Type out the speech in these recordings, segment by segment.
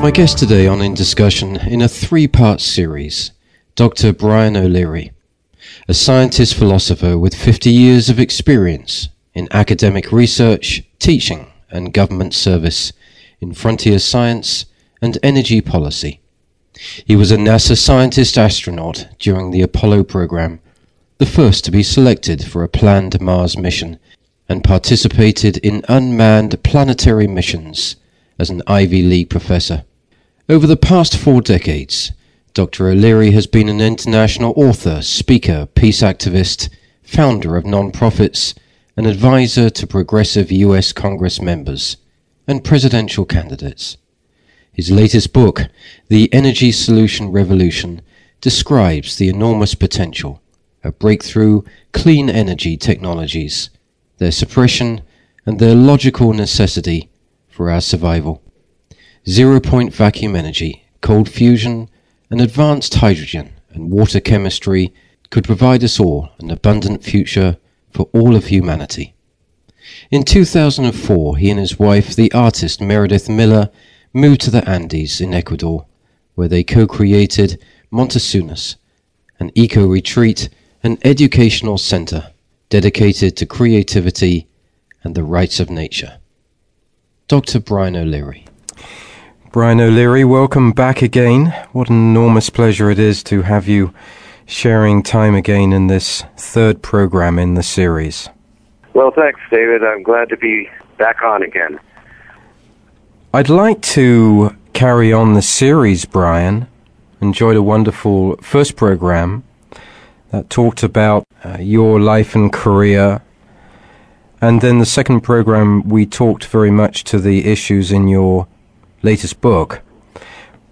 My guest today on In Discussion in a three part series, Dr. Brian O'Leary, a scientist philosopher with 50 years of experience in academic research, teaching, and government service in frontier science and energy policy. He was a NASA scientist astronaut during the Apollo program the first to be selected for a planned Mars mission, and participated in unmanned planetary missions as an Ivy League professor. Over the past four decades, Dr. O'Leary has been an international author, speaker, peace activist, founder of non-profits, and advisor to progressive US Congress members and presidential candidates. His latest book, The Energy Solution Revolution, describes the enormous potential of breakthrough clean energy technologies, their suppression, and their logical necessity for our survival. Zero point vacuum energy, cold fusion, and advanced hydrogen and water chemistry could provide us all an abundant future for all of humanity. In 2004, he and his wife, the artist Meredith Miller, moved to the Andes in Ecuador, where they co-created Montesueños, an eco-retreat an educational center dedicated to creativity and the rights of nature. Dr. Brian O'Leary. Brian O'Leary, welcome back again. What an enormous pleasure it is to have you sharing time again in this third program in the series. Well, thanks, David. I'm glad to be back on again. I'd like to carry on the series, Brian. Enjoyed a wonderful first program that talked about uh, your life and career. And then the second program, we talked very much to the issues in your latest book.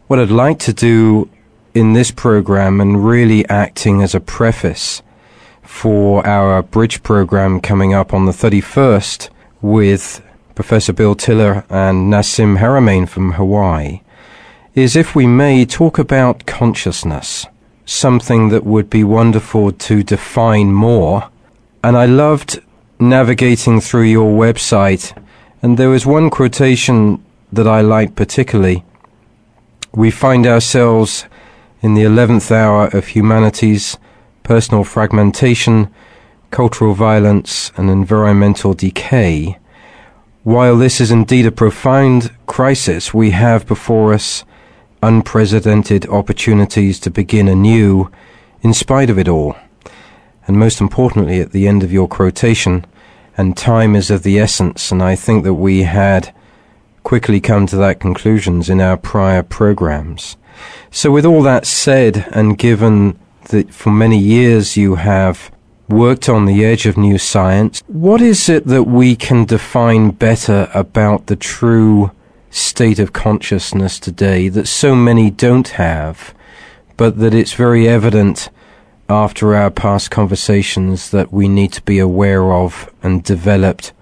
What I'd like to do in this program and really acting as a preface for our bridge program coming up on the 31st with Professor Bill Tiller and Nassim Haramein from Hawaii is if we may talk about consciousness something that would be wonderful to define more. And I loved navigating through your website, and there was one quotation that I liked particularly. We find ourselves in the 11th hour of humanity's personal fragmentation, cultural violence, and environmental decay. While this is indeed a profound crisis, we have before us unprecedented opportunities to begin anew in spite of it all. And most importantly, at the end of your quotation, and time is of the essence, and I think that we had quickly come to that conclusions in our prior programs. So with all that said, and given that for many years you have worked on the edge of new science, what is it that we can define better about the true state of consciousness today that so many don't have, but that it's very evident after our past conversations that we need to be aware of and developed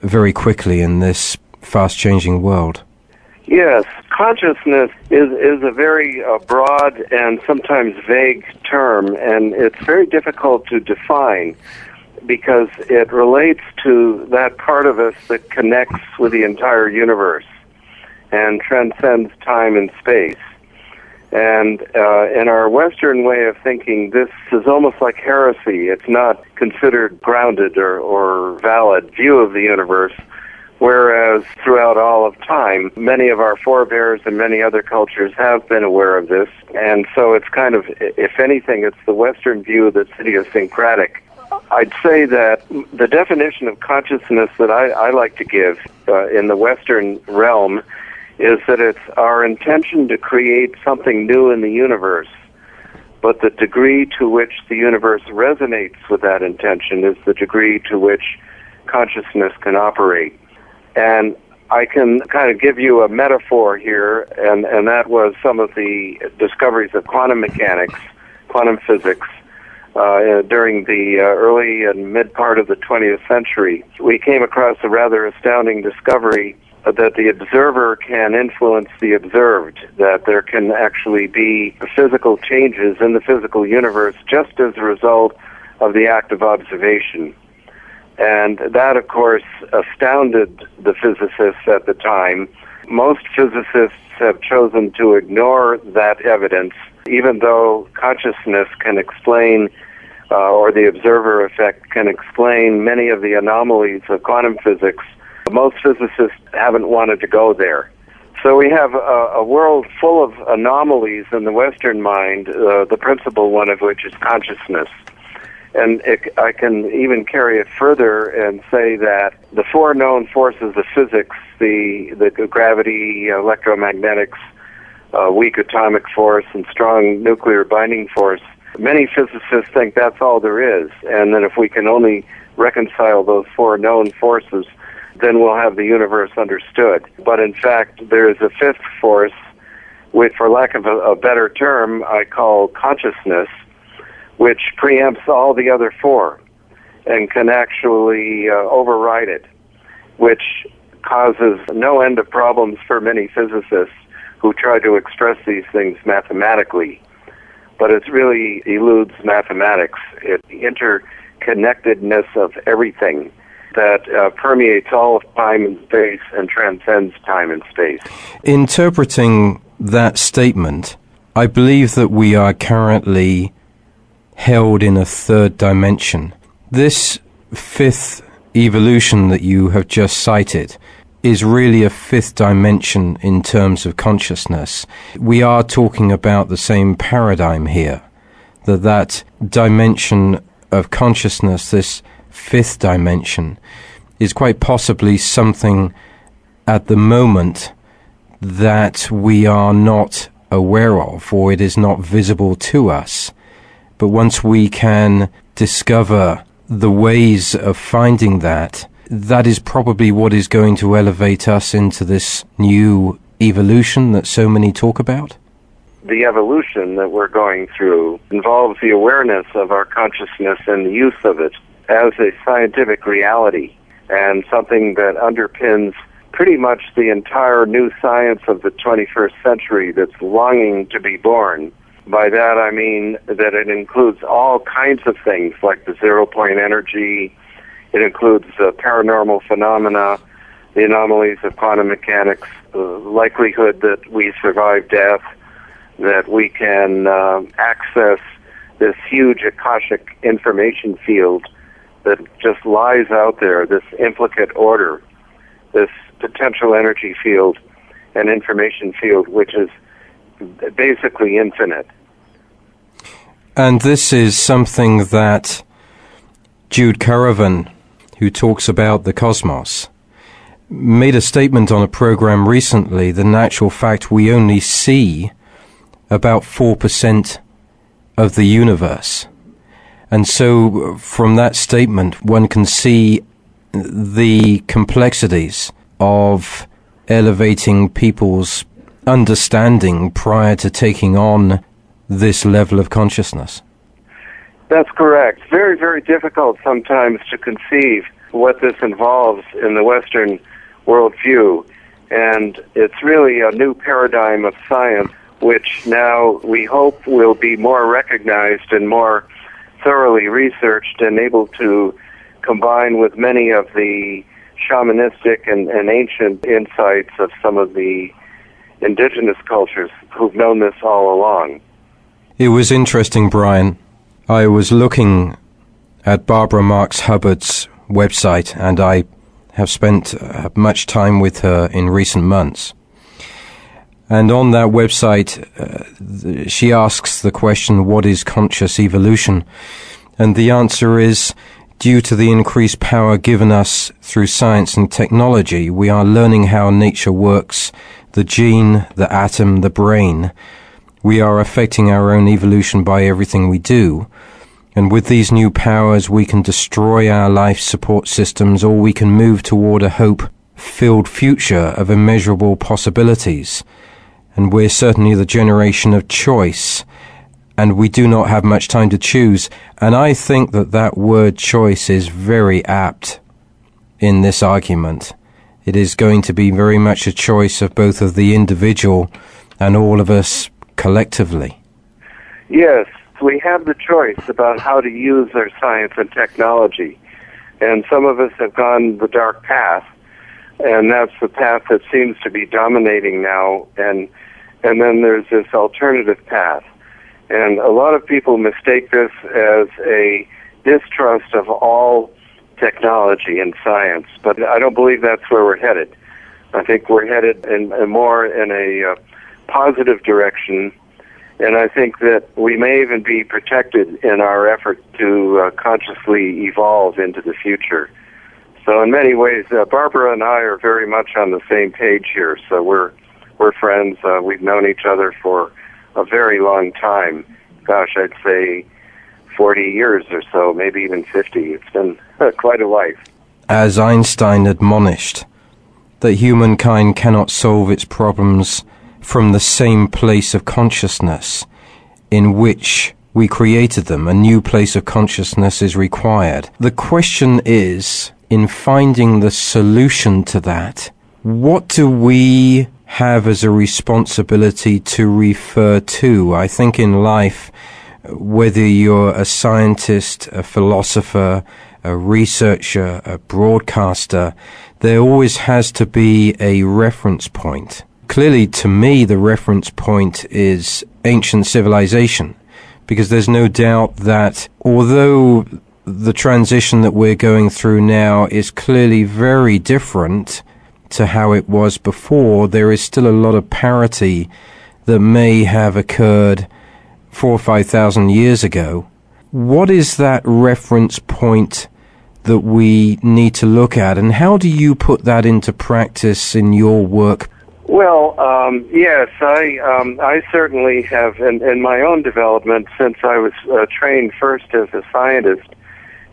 very quickly in this fast changing world. Yes, consciousness is, is a very uh, broad and sometimes vague term, and it's very difficult to define because it relates to that part of us that connects with the entire universe and transcends time and space. And uh, in our Western way of thinking, this is almost like heresy. It's not considered grounded or, or valid view of the universe. Whereas throughout all of time, many of our forebears and many other cultures have been aware of this. And so it's kind of, if anything, it's the Western view that's idiosyncratic. I'd say that the definition of consciousness that I, I like to give uh, in the Western realm is that it's our intention to create something new in the universe but the degree to which the universe resonates with that intention is the degree to which consciousness can operate. And I can kind of give you a metaphor here, and, and that was some of the discoveries of quantum mechanics, quantum physics, uh, during the uh, early and mid part of the 20th century. We came across a rather astounding discovery that the observer can influence the observed, that there can actually be physical changes in the physical universe just as a result of the act of observation. And that, of course, astounded the physicists at the time. Most physicists have chosen to ignore that evidence, even though consciousness can explain, uh, or the observer effect can explain many of the anomalies of quantum physics. Most physicists haven't wanted to go there. So we have a, a world full of anomalies in the Western mind, uh, the principal one of which is consciousness. And it, I can even carry it further and say that the four known forces of physics, the, the gravity, electromagnetics, uh, weak atomic force, and strong nuclear binding force, many physicists think that's all there is. And that if we can only reconcile those four known forces, then we'll have the universe understood. But in fact, there is a fifth force, which, for lack of a, a better term, I call consciousness which preempts all the other four and can actually uh, override it, which causes no end of problems for many physicists who try to express these things mathematically. But it really eludes mathematics. It interconnectedness of everything that uh, permeates all of time and space and transcends time and space. Interpreting that statement, I believe that we are currently held in a third dimension. This fifth evolution that you have just cited is really a fifth dimension in terms of consciousness. We are talking about the same paradigm here, that that dimension of consciousness, this fifth dimension, is quite possibly something at the moment that we are not aware of or it is not visible to us. But once we can discover the ways of finding that, that is probably what is going to elevate us into this new evolution that so many talk about? The evolution that we're going through involves the awareness of our consciousness and the use of it as a scientific reality and something that underpins pretty much the entire new science of the 21st century that's longing to be born. By that I mean that it includes all kinds of things like the zero point energy, it includes uh, paranormal phenomena, the anomalies of quantum mechanics, the likelihood that we survive death, that we can uh, access this huge Akashic information field that just lies out there, this implicate order, this potential energy field and information field, which is basically infinite. And this is something that Jude Currivan, who talks about the cosmos, made a statement on a program recently the natural fact we only see about 4% of the universe. And so uh, from that statement, one can see the complexities of elevating people's understanding prior to taking on this level of consciousness. That's correct. Very, very difficult sometimes to conceive what this involves in the Western worldview. And it's really a new paradigm of science, which now we hope will be more recognized and more thoroughly researched and able to combine with many of the shamanistic and, and ancient insights of some of the indigenous cultures who've known this all along. It was interesting, Brian. I was looking at Barbara Marx Hubbard's website, and I have spent uh, much time with her in recent months. And on that website, uh, she asks the question, What is conscious evolution? And the answer is, Due to the increased power given us through science and technology, we are learning how nature works, the gene, the atom, the brain, we are affecting our own evolution by everything we do. And with these new powers, we can destroy our life support systems or we can move toward a hope filled future of immeasurable possibilities. And we're certainly the generation of choice. And we do not have much time to choose. And I think that that word choice is very apt in this argument. It is going to be very much a choice of both of the individual and all of us collectively. Yes, we have the choice about how to use our science and technology. And some of us have gone the dark path, and that's the path that seems to be dominating now. And and then there's this alternative path. And a lot of people mistake this as a distrust of all technology and science, but I don't believe that's where we're headed. I think we're headed in, in more in a uh, positive direction and I think that we may even be protected in our effort to uh, consciously evolve into the future. So in many ways, uh, Barbara and I are very much on the same page here. So we're we're friends. Uh, we've known each other for a very long time. Gosh, I'd say 40 years or so, maybe even 50. It's been quite a life. As Einstein admonished, that humankind cannot solve its problems from the same place of consciousness in which we created them. A new place of consciousness is required. The question is, in finding the solution to that, what do we have as a responsibility to refer to? I think in life, whether you're a scientist, a philosopher, a researcher, a broadcaster, there always has to be a reference point clearly to me the reference point is ancient civilization because there's no doubt that although the transition that we're going through now is clearly very different to how it was before, there is still a lot of parity that may have occurred four or five thousand years ago. What is that reference point that we need to look at, and how do you put that into practice in your work well, um, yes, I um, I certainly have, in, in my own development, since I was uh, trained first as a scientist,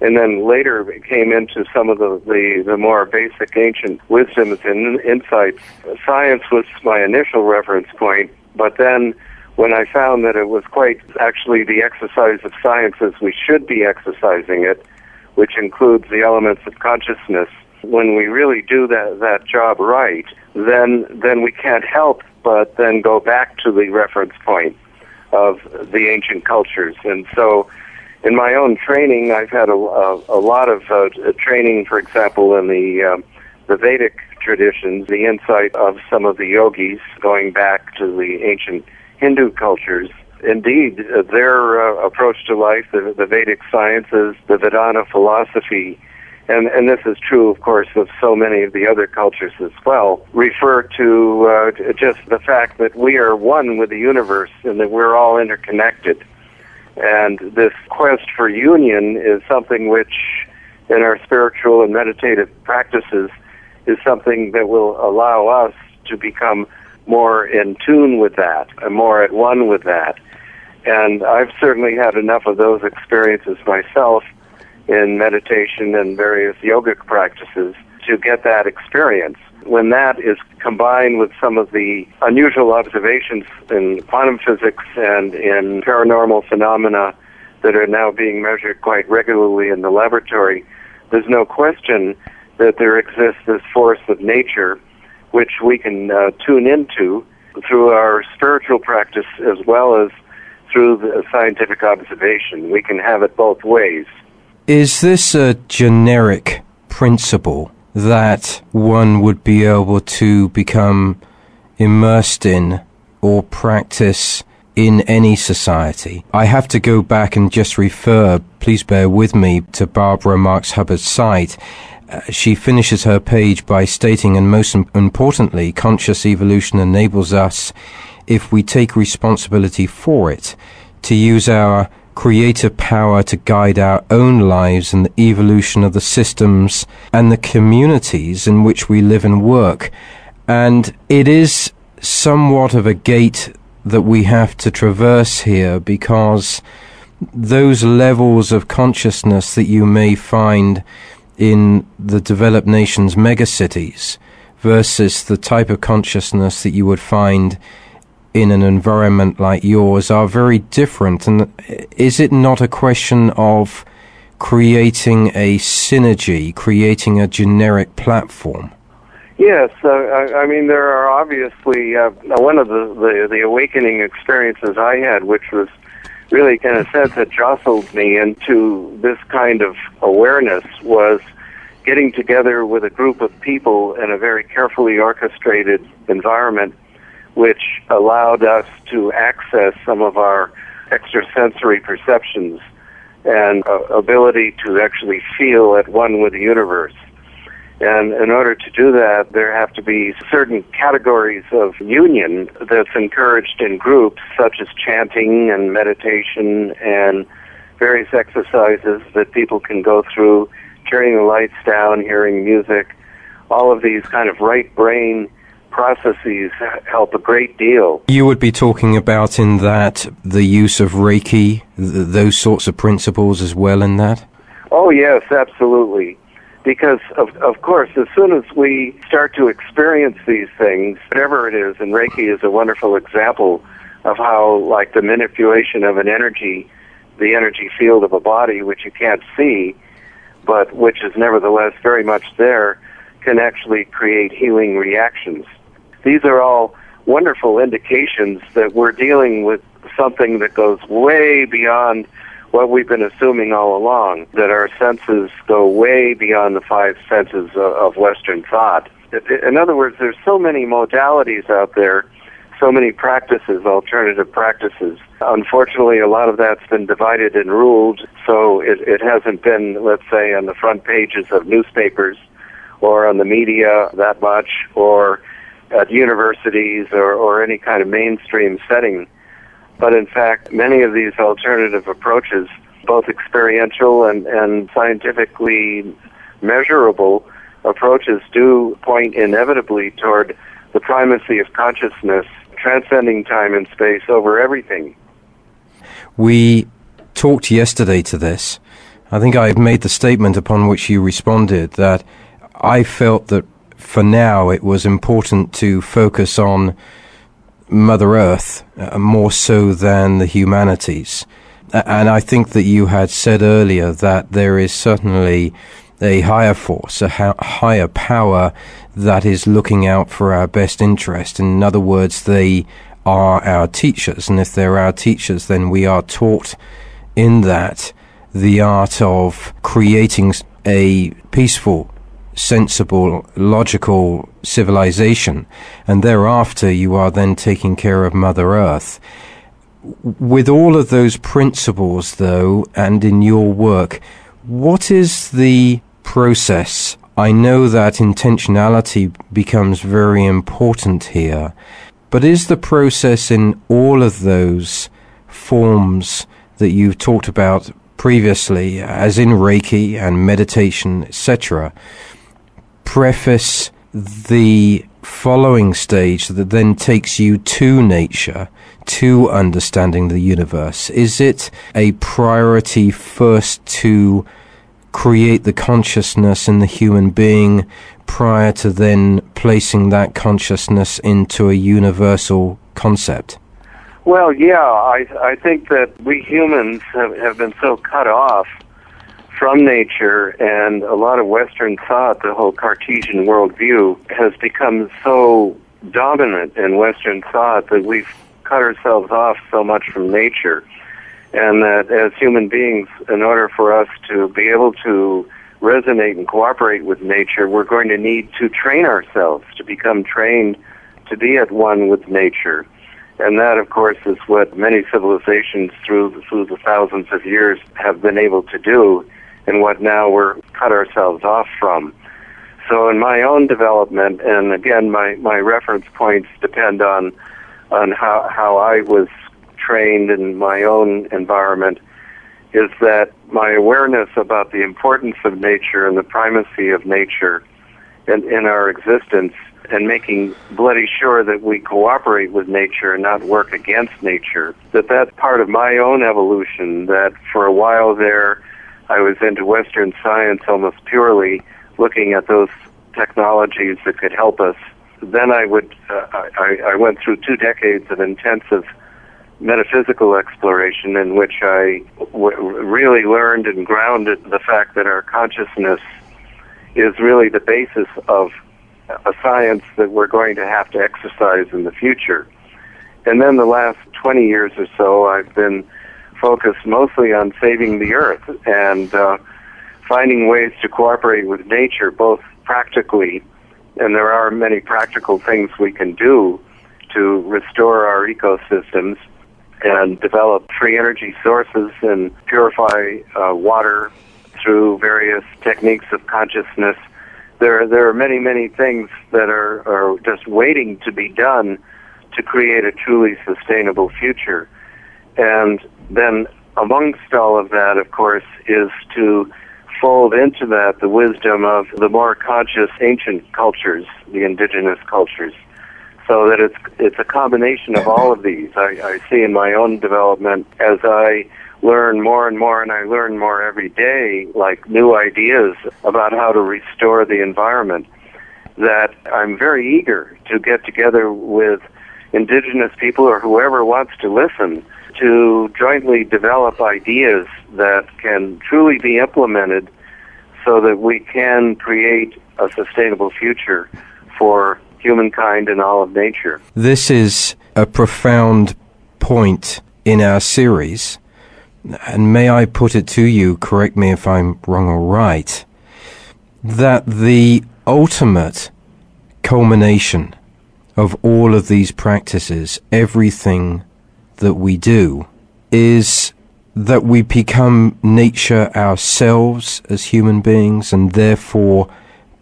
and then later it came into some of the, the, the more basic ancient wisdoms and insights. Science was my initial reference point, but then when I found that it was quite actually the exercise of science as we should be exercising it, which includes the elements of consciousness, when we really do that, that job right, then then we can't help but then go back to the reference point of the ancient cultures. And so, in my own training, I've had a, a, a lot of uh, training, for example, in the um, the Vedic traditions, the insight of some of the yogis going back to the ancient Hindu cultures. Indeed, their uh, approach to life, the, the Vedic sciences, the Vedanta philosophy, and, and this is true, of course, of so many of the other cultures as well, refer to uh, just the fact that we are one with the universe and that we're all interconnected. And this quest for union is something which, in our spiritual and meditative practices, is something that will allow us to become more in tune with that and more at one with that. And I've certainly had enough of those experiences myself in meditation and various yogic practices to get that experience. When that is combined with some of the unusual observations in quantum physics and in paranormal phenomena that are now being measured quite regularly in the laboratory, there's no question that there exists this force of nature which we can uh, tune into through our spiritual practice as well as through the scientific observation. We can have it both ways. Is this a generic principle that one would be able to become immersed in or practice in any society? I have to go back and just refer, please bear with me, to Barbara Marx Hubbard's site. Uh, she finishes her page by stating, and most importantly, conscious evolution enables us, if we take responsibility for it, to use our creative power to guide our own lives and the evolution of the systems and the communities in which we live and work. And it is somewhat of a gate that we have to traverse here because those levels of consciousness that you may find in the developed nations megacities versus the type of consciousness that you would find in an environment like yours are very different. And is it not a question of creating a synergy, creating a generic platform? Yes, uh, I, I mean there are obviously uh, one of the, the the awakening experiences I had, which was really kind of sense that jostled me into this kind of awareness was getting together with a group of people in a very carefully orchestrated environment, which allowed us to access some of our extrasensory perceptions and uh, ability to actually feel at one with the universe. And in order to do that, there have to be certain categories of union that's encouraged in groups, such as chanting and meditation and various exercises that people can go through, turning the lights down, hearing music. All of these kind of right brain processes help a great deal. You would be talking about in that the use of Reiki, th- those sorts of principles as well in that? Oh, yes, absolutely. Because, of, of course, as soon as we start to experience these things, whatever it is, and Reiki is a wonderful example of how, like, the manipulation of an energy, the energy field of a body, which you can't see, but which is nevertheless very much there, can actually create healing reactions. These are all wonderful indications that we're dealing with something that goes way beyond what we've been assuming all along, that our senses go way beyond the five senses of, Western thought. In other words, there's so many modalities out there, so many practices, alternative practices. Unfortunately, a lot of that's been divided and ruled, so it, it hasn't been, let's say, on the front pages of newspapers or on the media that much, or at universities or, or any kind of mainstream setting. But in fact, many of these alternative approaches, both experiential and, and scientifically measurable approaches, do point inevitably toward the primacy of consciousness, transcending time and space over everything. We talked yesterday to this. I think I made the statement upon which you responded that I felt that for now it was important to focus on Mother Earth uh, more so than the humanities. And I think that you had said earlier that there is certainly a higher force, a ha- higher power that is looking out for our best interest. In other words, they are our teachers. And if they're our teachers, then we are taught in that the art of creating a peaceful sensible, logical civilization, and thereafter you are then taking care of Mother Earth. With all of those principles, though, and in your work, what is the process? I know that intentionality becomes very important here, but is the process in all of those forms that you've talked about previously, as in Reiki and meditation, etc., preface the following stage that then takes you to nature, to understanding the universe? Is it a priority first to create the consciousness in the human being prior to then placing that consciousness into a universal concept? Well, yeah, I, I think that we humans have, have been so cut off from nature and a lot of Western thought, the whole Cartesian worldview, has become so dominant in Western thought that we've cut ourselves off so much from nature. And that as human beings, in order for us to be able to resonate and cooperate with nature, we're going to need to train ourselves to become trained to be at one with nature. And that, of course, is what many civilizations through, through the thousands of years have been able to do and what now we're cut ourselves off from. So in my own development, and again, my, my reference points depend on on how how I was trained in my own environment, is that my awareness about the importance of nature and the primacy of nature in, in our existence and making bloody sure that we cooperate with nature and not work against nature. That that's part of my own evolution. That for a while there, I was into Western science almost purely, looking at those technologies that could help us. Then I would uh, I, I went through two decades of intensive metaphysical exploration in which I w- really learned and grounded the fact that our consciousness is really the basis of a science that we're going to have to exercise in the future. And then the last 20 years or so, I've been focused mostly on saving the earth and uh, finding ways to cooperate with nature, both practically, and there are many practical things we can do to restore our ecosystems and develop free energy sources and purify uh, water through various techniques of consciousness. There, there are many, many things that are, are just waiting to be done to create a truly sustainable future. And then amongst all of that, of course, is to fold into that the wisdom of the more conscious ancient cultures, the indigenous cultures so that it's it's a combination of all of these. I, I see in my own development as I learn more and more, and I learn more every day, like new ideas about how to restore the environment. That I'm very eager to get together with indigenous people or whoever wants to listen to jointly develop ideas that can truly be implemented so that we can create a sustainable future for humankind and all of nature. This is a profound point in our series. And may I put it to you, correct me if I'm wrong or right, that the ultimate culmination of all of these practices, everything that we do, is that we become nature ourselves as human beings and therefore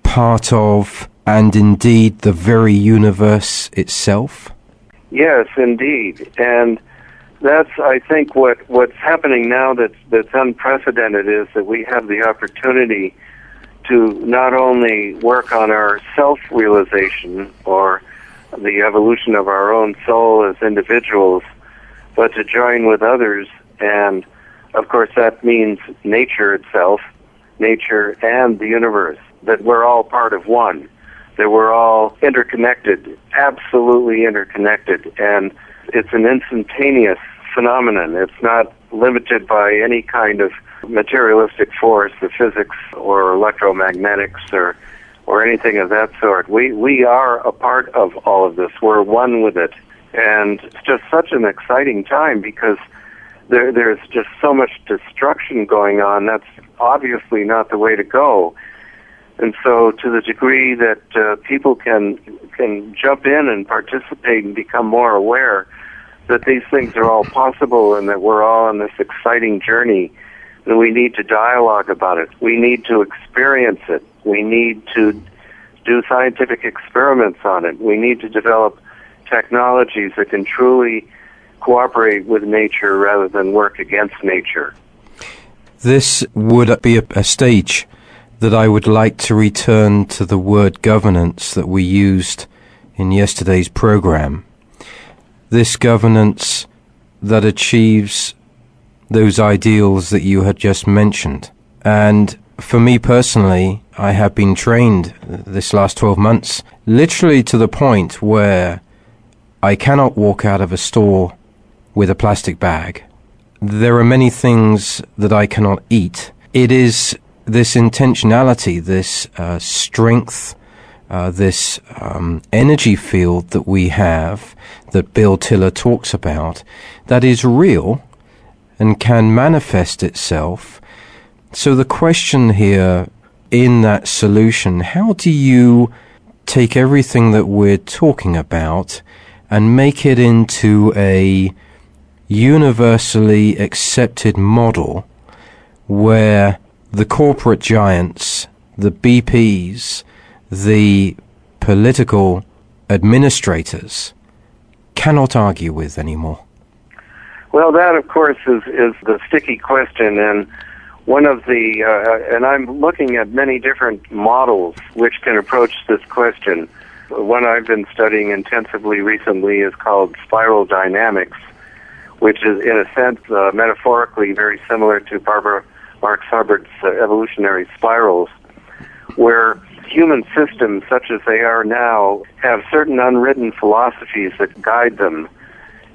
part of and indeed the very universe itself? Yes, indeed. And that's, I think, what, what's happening now that's, that's unprecedented is that we have the opportunity to not only work on our self realization or the evolution of our own soul as individuals, but to join with others. And of course, that means nature itself, nature and the universe, that we're all part of one that we're all interconnected, absolutely interconnected, and it's an instantaneous phenomenon. It's not limited by any kind of materialistic force, the physics or electromagnetics or or anything of that sort. We we are a part of all of this. We're one with it, and it's just such an exciting time because there there's just so much destruction going on. That's obviously not the way to go. And so, to the degree that uh, people can can jump in and participate and become more aware that these things are all possible and that we're all on this exciting journey, then we need to dialogue about it. We need to experience it. We need to do scientific experiments on it. We need to develop technologies that can truly cooperate with nature rather than work against nature. This would be a, a stage that I would like to return to the word governance that we used in yesterday's program. This governance that achieves those ideals that you had just mentioned. And for me personally, I have been trained this last 12 months literally to the point where I cannot walk out of a store with a plastic bag. There are many things that I cannot eat. It is this intentionality, this uh, strength, uh, this um, energy field that we have, that Bill Tiller talks about, that is real and can manifest itself. So the question here in that solution, how do you take everything that we're talking about and make it into a universally accepted model where the corporate giants, the BPs, the political administrators cannot argue with anymore? Well, that, of course, is, is the sticky question. And one of the, uh, and I'm looking at many different models which can approach this question. One I've been studying intensively recently is called spiral dynamics, which is, in a sense, uh, metaphorically very similar to Barbara Marx Hubbard's uh, evolutionary spirals, where human systems, such as they are now, have certain unwritten philosophies that guide them.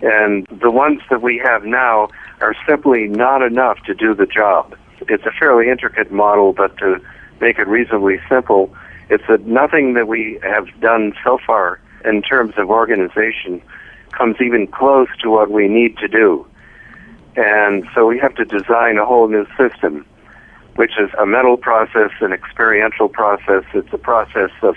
And the ones that we have now are simply not enough to do the job. It's a fairly intricate model, but to make it reasonably simple, it's that nothing that we have done so far in terms of organization comes even close to what we need to do. And so we have to design a whole new system which is a mental process, an experiential process. It's a process of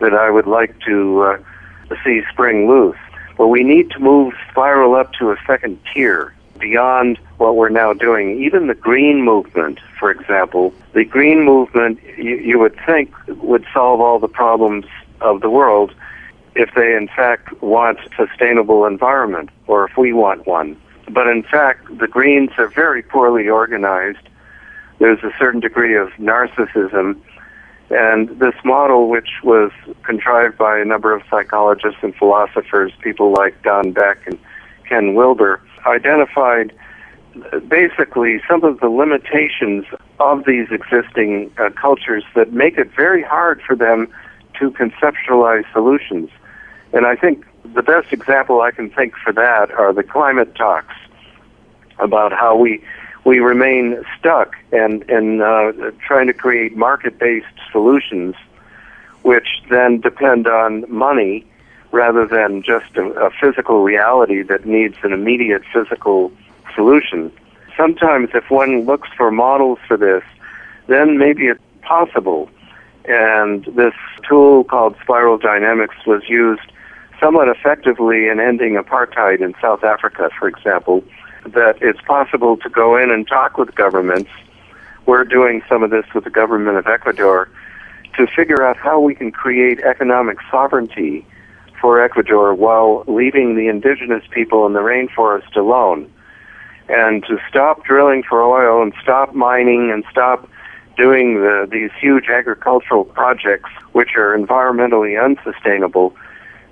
that I would like to uh, see spring loose. But we need to move spiral up to a second tier beyond what we're now doing. Even the green movement, for example, the green movement you, you would think would solve all the problems of the world if they in fact want sustainable environment or if we want one. But in fact, the Greens are very poorly organized there's a certain degree of narcissism. And this model, which was contrived by a number of psychologists and philosophers, people like Don Beck and Ken Wilber, identified basically some of the limitations of these existing uh, cultures that make it very hard for them to conceptualize solutions. And I think the best example I can think for that are the climate talks about how we we remain stuck and and uh, trying to create market-based solutions, which then depend on money rather than just a, a physical reality that needs an immediate physical solution. Sometimes, if one looks for models for this, then maybe it's possible. And this tool called spiral dynamics was used somewhat effectively in ending apartheid in South Africa, for example that it's possible to go in and talk with governments. We're doing some of this with the government of Ecuador to figure out how we can create economic sovereignty for Ecuador while leaving the indigenous people in the rainforest alone. And to stop drilling for oil and stop mining and stop doing the, these huge agricultural projects which are environmentally unsustainable,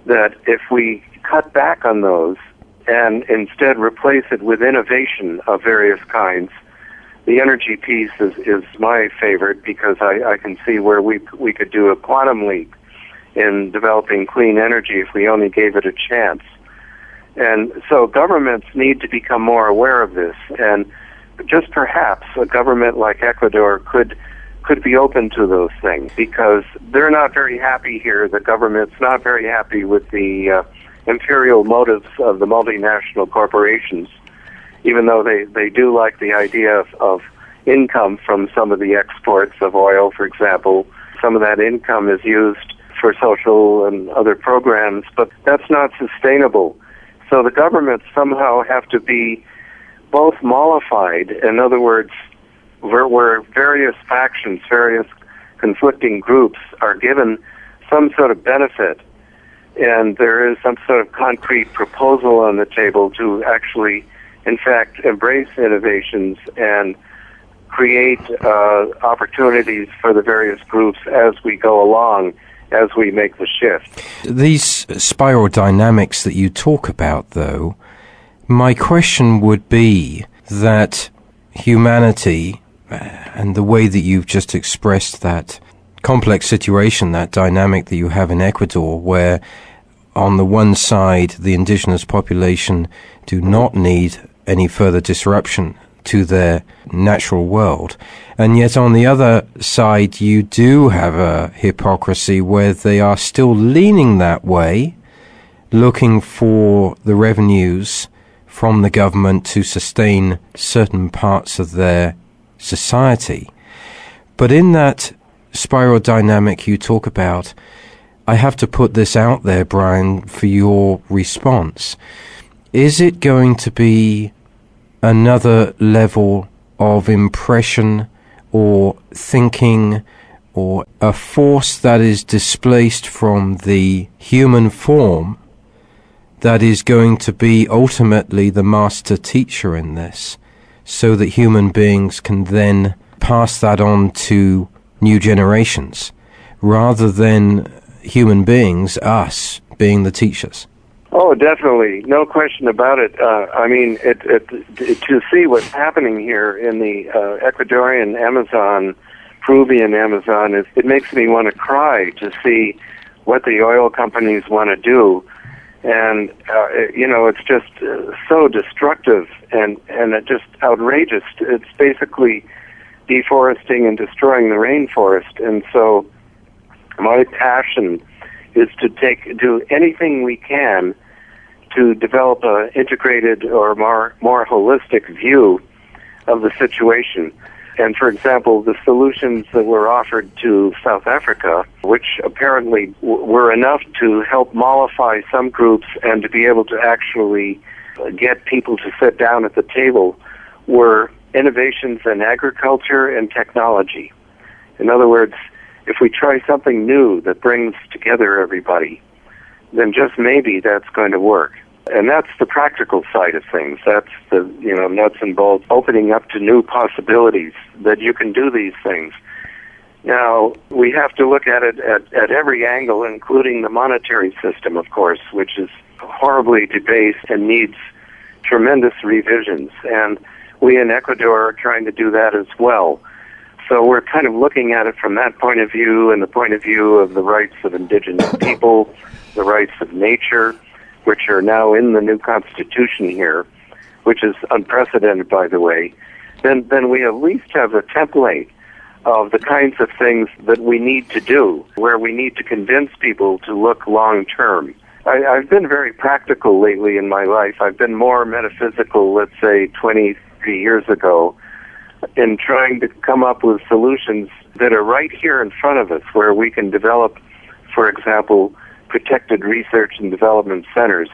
that if we cut back on those and instead replace it with innovation of various kinds. The energy piece is, is my favorite because I, I can see where we we could do a quantum leap in developing clean energy if we only gave it a chance. And so governments need to become more aware of this and just perhaps a government like Ecuador could could be open to those things because they're not very happy here. The government's not very happy with the uh, imperial motives of the multinational corporations, even though they, they do like the idea of, of income from some of the exports of oil, for example. Some of that income is used for social and other programs, but that's not sustainable. So the governments somehow have to be both mollified, in other words, where, where various factions, various conflicting groups are given some sort of benefit and there is some sort of concrete proposal on the table to actually, in fact, embrace innovations and create uh, opportunities for the various groups as we go along, as we make the shift. These spiral dynamics that you talk about, though, my question would be that humanity uh, and the way that you've just expressed that complex situation, that dynamic that you have in Ecuador, where on the one side, the indigenous population do not need any further disruption to their natural world. And yet on the other side, you do have a hypocrisy where they are still leaning that way, looking for the revenues from the government to sustain certain parts of their society. But in that spiral dynamic you talk about, I have to put this out there, Brian, for your response. Is it going to be another level of impression or thinking or a force that is displaced from the human form that is going to be ultimately the master teacher in this? so that human beings can then pass that on to new generations rather than human beings, us, being the teachers. Oh, definitely, no question about it. Uh, I mean, it, it, it, to see what's happening here in the uh, Ecuadorian Amazon, Peruvian Amazon, it, it makes me want to cry to see what the oil companies want to do, and uh, you know, it's just uh, so destructive and and it just outrageous. It's basically deforesting and destroying the rainforest, and so my passion is to take do anything we can to develop an integrated or more, more holistic view of the situation. And for example, the solutions that were offered to South Africa, which apparently w- were enough to help mollify some groups and to be able to actually get people to sit down at the table, were innovations in agriculture and technology. In other words, if we try something new that brings together everybody, then just maybe that's going to work. And that's the practical side of things. That's the, you know, nuts and bolts, opening up to new possibilities that you can do these things. Now, we have to look at it at, at every angle, including the monetary system, of course, which is horribly debased and needs tremendous revisions. And we in Ecuador are trying to do that as well. So we're kind of looking at it from that point of view and the point of view of the rights of indigenous people, the rights of nature, which are now in the new constitution here, which is unprecedented, by the way, then, then we at least have a template of the kinds of things that we need to do, where we need to convince people to look long term. I've been very practical lately in my life. I've been more metaphysical, let's say, 23 years ago, in trying to come up with solutions that are right here in front of us, where we can develop, for example, protected research and development centers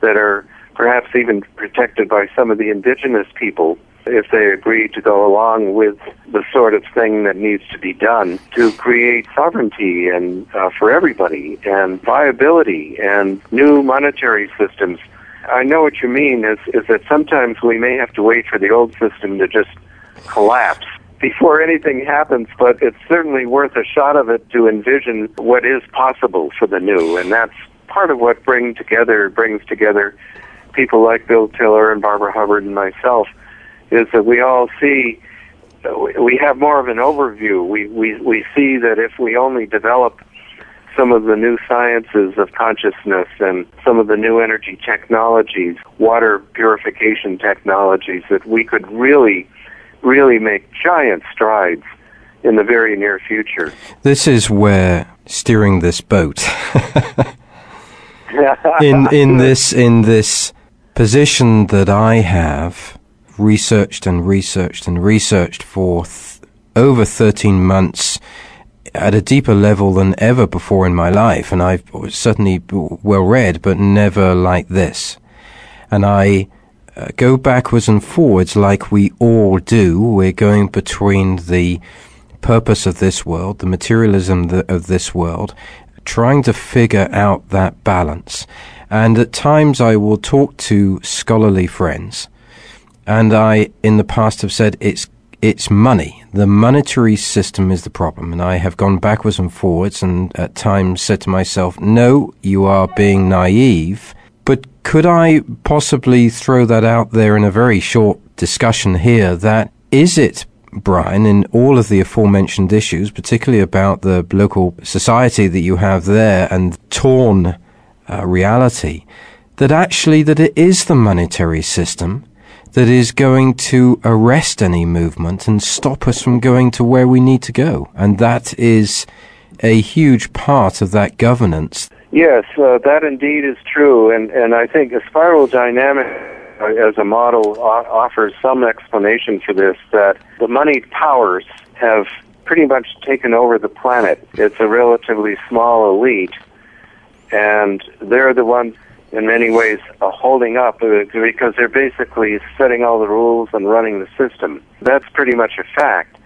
that are perhaps even protected by some of the indigenous people if they agree to go along with the sort of thing that needs to be done to create sovereignty and uh, for everybody and viability and new monetary systems. I know what you mean is is that sometimes we may have to wait for the old system to just collapse before anything happens, but it's certainly worth a shot of it to envision what is possible for the new, and that's part of what bring together brings together people like Bill Tiller and Barbara Hubbard and myself is that we all see we have more of an overview. We we we see that if we only develop some of the new sciences of consciousness and some of the new energy technologies, water purification technologies, that we could really really make giant strides in the very near future. This is where steering this boat in in this in this position that I have researched and researched and researched for th- over 13 months at a deeper level than ever before in my life and I've certainly well read but never like this and I uh, go backwards and forwards like we all do. We're going between the purpose of this world, the materialism of this world, trying to figure out that balance. And at times I will talk to scholarly friends, and I, in the past, have said it's it's money. The monetary system is the problem. And I have gone backwards and forwards and at times said to myself, no, you are being naive could I possibly throw that out there in a very short discussion here that is it Brian, in all of the aforementioned issues, particularly about the local society that you have there and torn uh, reality, that actually that it is the monetary system that is going to arrest any movement and stop us from going to where we need to go. And that is a huge part of that governance Yes, uh, that indeed is true, and and I think a spiral dynamic uh, as a model offers some explanation for this. That the moneyed powers have pretty much taken over the planet. It's a relatively small elite, and they're the ones, in many ways, uh, holding up uh, because they're basically setting all the rules and running the system. That's pretty much a fact.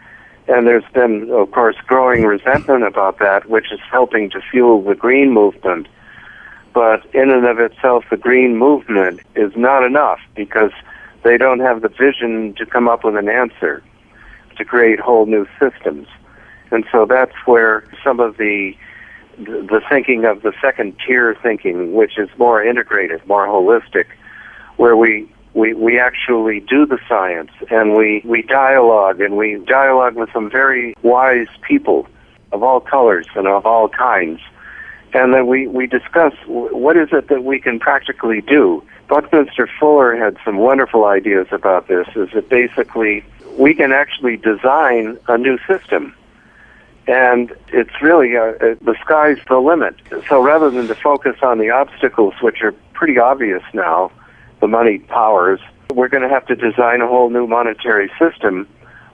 And there's been, of course, growing resentment about that, which is helping to fuel the green movement. But in and of itself, the green movement is not enough because they don't have the vision to come up with an answer to create whole new systems. And so that's where some of the the thinking of the second tier thinking, which is more integrated, more holistic, where we we, we actually do the science and we, we dialogue and we dialogue with some very wise people of all colors and of all kinds. And then we, we discuss what is it that we can practically do. Buckminster Fuller had some wonderful ideas about this, is that basically we can actually design a new system. And it's really, uh, uh, the sky's the limit. So rather than to focus on the obstacles, which are pretty obvious now, the money powers, we're going to have to design a whole new monetary system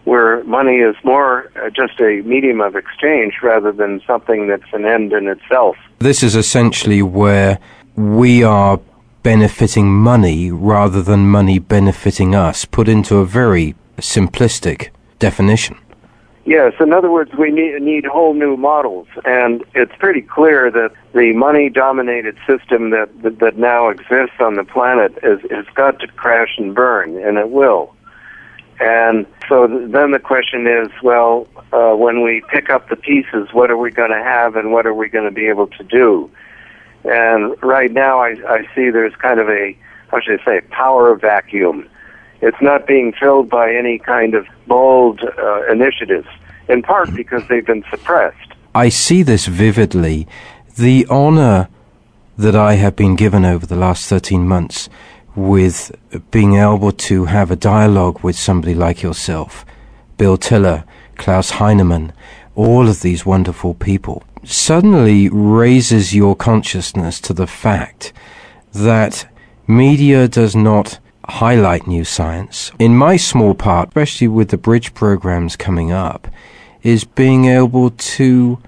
where money is more uh, just a medium of exchange rather than something that's an end in itself. This is essentially where we are benefiting money rather than money benefiting us, put into a very simplistic definition. Yes, in other words, we need, need whole new models, and it's pretty clear that the money-dominated system that, that, that now exists on the planet is, has got to crash and burn, and it will. And so th- then the question is, well, uh, when we pick up the pieces, what are we going to have, and what are we going to be able to do? And right now, I, I see there's kind of a, how should I say, power vacuum it's not being filled by any kind of bold uh, initiatives, in part because they've been suppressed. I see this vividly. The honor that I have been given over the last 13 months with being able to have a dialogue with somebody like yourself, Bill Tiller, Klaus Heinemann, all of these wonderful people, suddenly raises your consciousness to the fact that media does not highlight new science, in my small part, especially with the bridge programs coming up, is being able to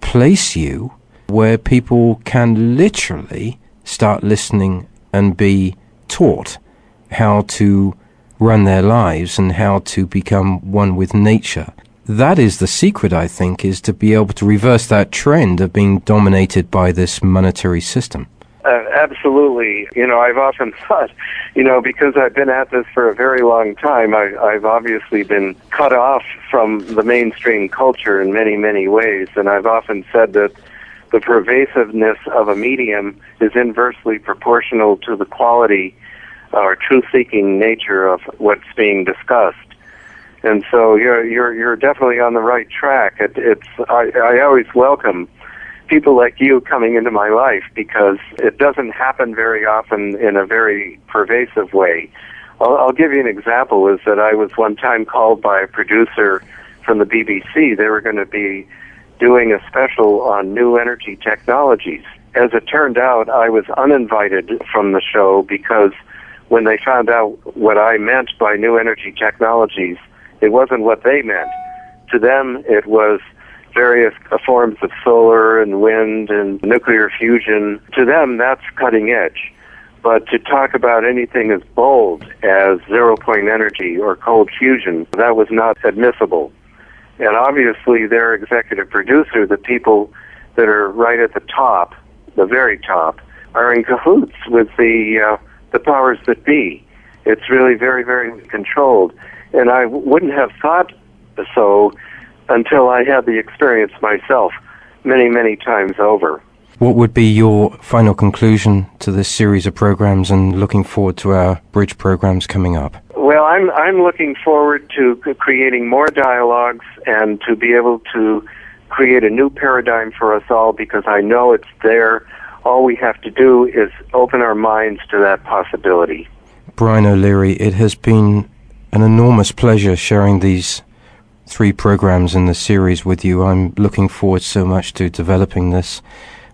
place you where people can literally start listening and be taught how to run their lives and how to become one with nature. That is the secret, I think, is to be able to reverse that trend of being dominated by this monetary system. Uh, absolutely. You know, I've often thought, you know, because I've been at this for a very long time, I, I've obviously been cut off from the mainstream culture in many, many ways. And I've often said that the pervasiveness of a medium is inversely proportional to the quality or truth-seeking nature of what's being discussed. And so you're you're you're definitely on the right track. It, it's I, I always welcome people like you coming into my life because it doesn't happen very often in a very pervasive way. I'll, I'll give you an example is that I was one time called by a producer from the BBC. They were going to be doing a special on new energy technologies. As it turned out, I was uninvited from the show because when they found out what I meant by new energy technologies, it wasn't what they meant. To them, it was various forms of solar and wind and nuclear fusion. To them, that's cutting edge. But to talk about anything as bold as zero point energy or cold fusion, that was not admissible. And obviously, their executive producer, the people that are right at the top, the very top, are in cahoots with the uh, the powers that be. It's really very, very controlled. And I wouldn't have thought so until I had the experience myself many, many times over. What would be your final conclusion to this series of programs and looking forward to our bridge programs coming up? Well, I'm, I'm looking forward to creating more dialogues and to be able to create a new paradigm for us all because I know it's there. All we have to do is open our minds to that possibility. Brian O'Leary, it has been an enormous pleasure sharing these three programs in the series with you. I'm looking forward so much to developing this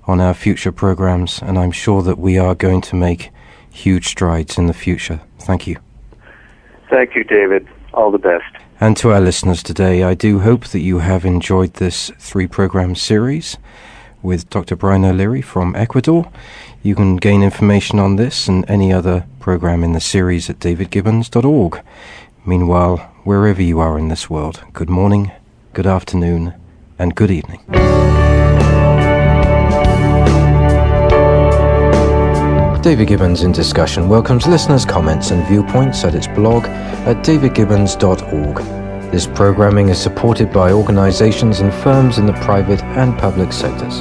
on our future programs, and I'm sure that we are going to make huge strides in the future. Thank you. Thank you, David. All the best. And to our listeners today, I do hope that you have enjoyed this three program series with Dr. Brian O'Leary from Ecuador. You can gain information on this and any other program in the series at davidgibbons.org. Meanwhile, wherever you are in this world, good morning, good afternoon, and good evening. David Gibbons in Discussion welcomes listeners' comments and viewpoints at its blog at davidgibbons.org. This programming is supported by organizations and firms in the private and public sectors.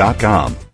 Inc.com.